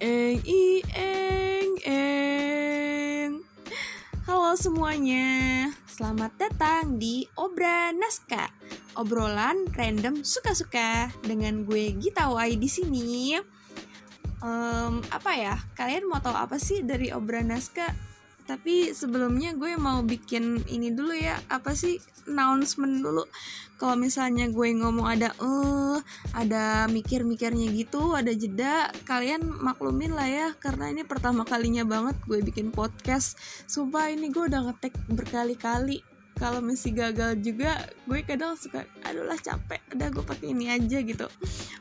eng i eng eng. Halo semuanya. Selamat datang di Obra Naska Obrolan random suka-suka Dengan gue Gita Wai di sini. Um, Apa ya, kalian mau tahu apa sih dari Obra Naska? Tapi sebelumnya gue mau bikin ini dulu ya. Apa sih announcement dulu? Kalau misalnya gue ngomong ada eh uh, ada mikir-mikirnya gitu ada jeda kalian maklumin lah ya. Karena ini pertama kalinya banget gue bikin podcast. Sumpah ini gue udah ngetek berkali-kali kalau masih gagal juga gue kadang suka aduh lah capek udah gue pakai ini aja gitu.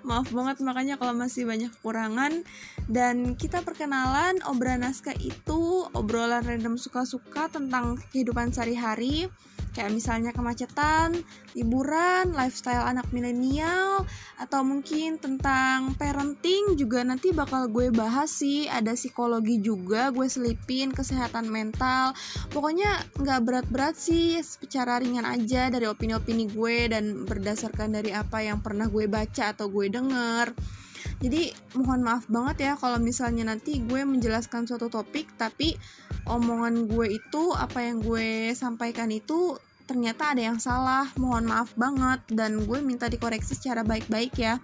Maaf banget makanya kalau masih banyak kekurangan. Dan kita perkenalan obrolan naskah itu obrolan random suka-suka tentang kehidupan sehari-hari kayak misalnya kemacetan, liburan, lifestyle anak milenial, atau mungkin tentang parenting juga nanti bakal gue bahas sih. Ada psikologi juga, gue selipin kesehatan mental. Pokoknya nggak berat-berat sih, secara ringan aja dari opini-opini gue dan berdasarkan dari apa yang pernah gue baca atau gue denger. Jadi mohon maaf banget ya kalau misalnya nanti gue menjelaskan suatu topik tapi omongan gue itu apa yang gue sampaikan itu ternyata ada yang salah. Mohon maaf banget dan gue minta dikoreksi secara baik-baik ya.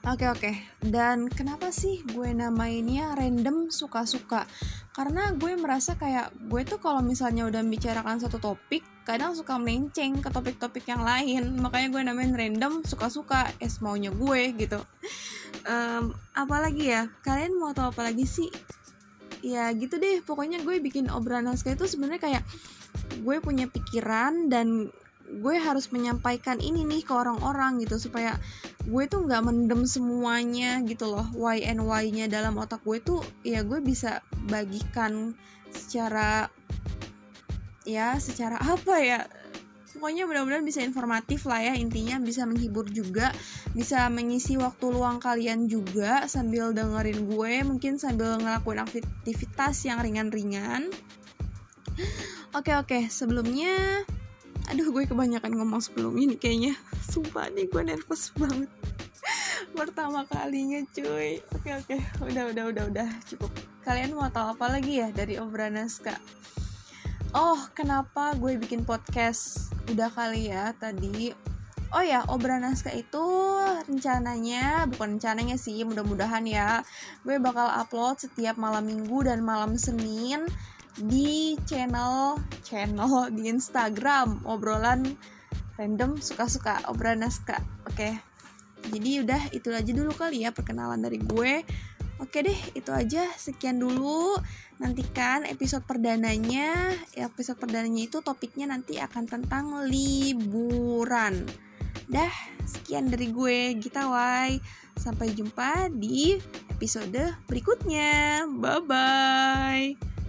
Oke oke, dan kenapa sih gue namainnya random suka-suka? Karena gue merasa kayak gue tuh kalau misalnya udah bicarakan satu topik, kadang suka melenceng ke topik-topik yang lain. Makanya gue namain random suka-suka, es maunya gue gitu. Um, apalagi ya, kalian mau tahu apa lagi sih? Ya gitu deh, pokoknya gue bikin obrolan naskah itu sebenarnya kayak gue punya pikiran dan gue harus menyampaikan ini nih ke orang-orang gitu supaya gue tuh nggak mendem semuanya gitu loh. Why and why-nya dalam otak gue tuh ya gue bisa bagikan secara ya secara apa ya pokoknya mudah-mudahan bisa informatif lah ya intinya bisa menghibur juga bisa mengisi waktu luang kalian juga sambil dengerin gue mungkin sambil ngelakuin aktivitas yang ringan-ringan. Oke oke sebelumnya aduh gue kebanyakan ngomong sebelum ini kayaknya. Sumpah nih gue nervous banget. Pertama kalinya cuy. Oke oke. Udah udah udah udah. Cukup. Kalian mau tahu apa lagi ya dari Obranaska oh kenapa gue bikin podcast udah kali ya tadi? Oh ya, Obra Naskah itu rencananya, bukan rencananya sih, mudah-mudahan ya, gue bakal upload setiap malam minggu dan malam Senin di channel channel di Instagram obrolan random suka-suka obrolan naskah oke okay. jadi udah itu aja dulu kali ya perkenalan dari gue. Oke deh itu aja. Sekian dulu. Nantikan episode perdananya. Episode perdananya itu topiknya nanti akan tentang liburan. Dah sekian dari gue Gita Wai. Sampai jumpa di episode berikutnya. Bye bye